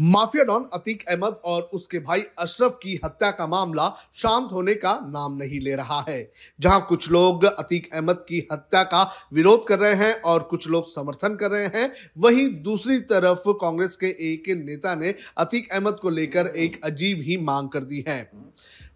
Mafia don Atiq Ahmed और उसके भाई अशरफ की हत्या का मामला शांत होने का नाम नहीं ले रहा है। जहाँ कुछ लोग अतीक अहमद की हत्या का विरोध कर रहे हैं और कुछ लोग समर्थन कर रहे हैं, वहीं दूसरी तरफ़ कांग्रेस के एक नेता ने अतीक अहमद को लेकर एक अजीब ही मांग कर दी है।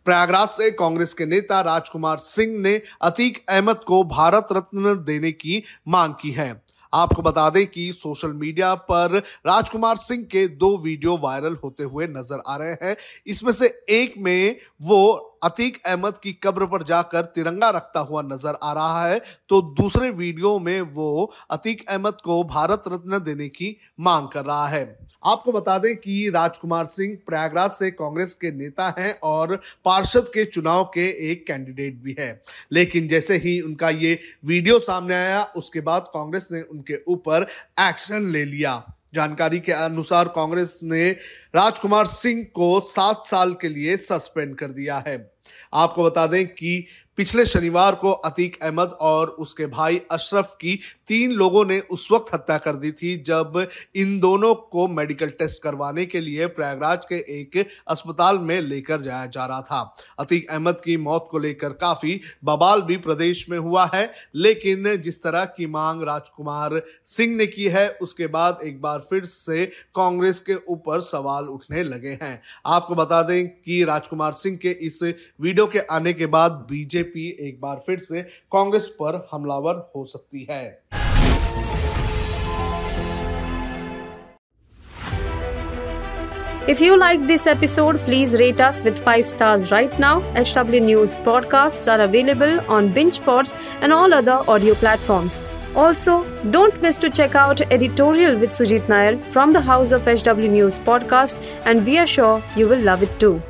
प्रयागराज से कांग्रेस के नेता राजकुमार सिंह ने अतीक अहमद को भारत रत्न देने की मांग की है। आपको बता दें कि सोशल मीडिया पर राजकुमार सिंह के दो वीडियो वायरल होते हुए नज़र आ रहे हैं। इसमें से एक में वो अतीक अहमद की कब्र पर जाकर तिरंगा रखता हुआ नज़र आ रहा है तो दूसरे वीडियो में वो अतीक अहमद को भारत रत्न देने की मांग कर रहा है। आपको बता दें कि राजकुमार सिंह प्रयागराज से कांग्रेस के नेता हैं और पार्षद के चुनाव के एक कैंडिडेट भी है। लेकिन जैसे ही उनका ये वीडियो सामने आया, उसके बाद कांग्रेस ने उनके ऊपर एक्शन ले लिया। जानकारी के अनुसार कांग्रेस ने राजकुमार सिंह को सात साल के लिए सस्पेंड कर दिया है। आपको बता दें कि पिछले शनिवार को अतीक अहमद और उसके भाई अशरफ की तीन लोगों ने उस वक्त हत्या कर दी थी, जब इन दोनों को मेडिकल टेस्ट करवाने के लिए प्रयागराज के एक अस्पताल में लेकर जाया जा रहा था। अतीक अहमद की मौत को लेकर काफ़ी बवाल भी प्रदेश में हुआ है, लेकिन जिस तरह की मांग राजकुमार सिंह ने की है, उसके बाद एक बार फिर से कांग्रेस के ऊपर सवाल उठने लगे हैं। आपको बता दें कि राजकुमार सिंह के इस वीडियो के आने के बाद बीजेपी एक बार फिर से कांग्रेस पर हमलावर हो सकती है If you like this episode, please rate us with 5 stars right now. HW News podcasts are available on BingePods and all other audio platforms. Also, don't miss to check out editorial with Sujit Nair from the House of HW News podcast and we are sure you will love it too.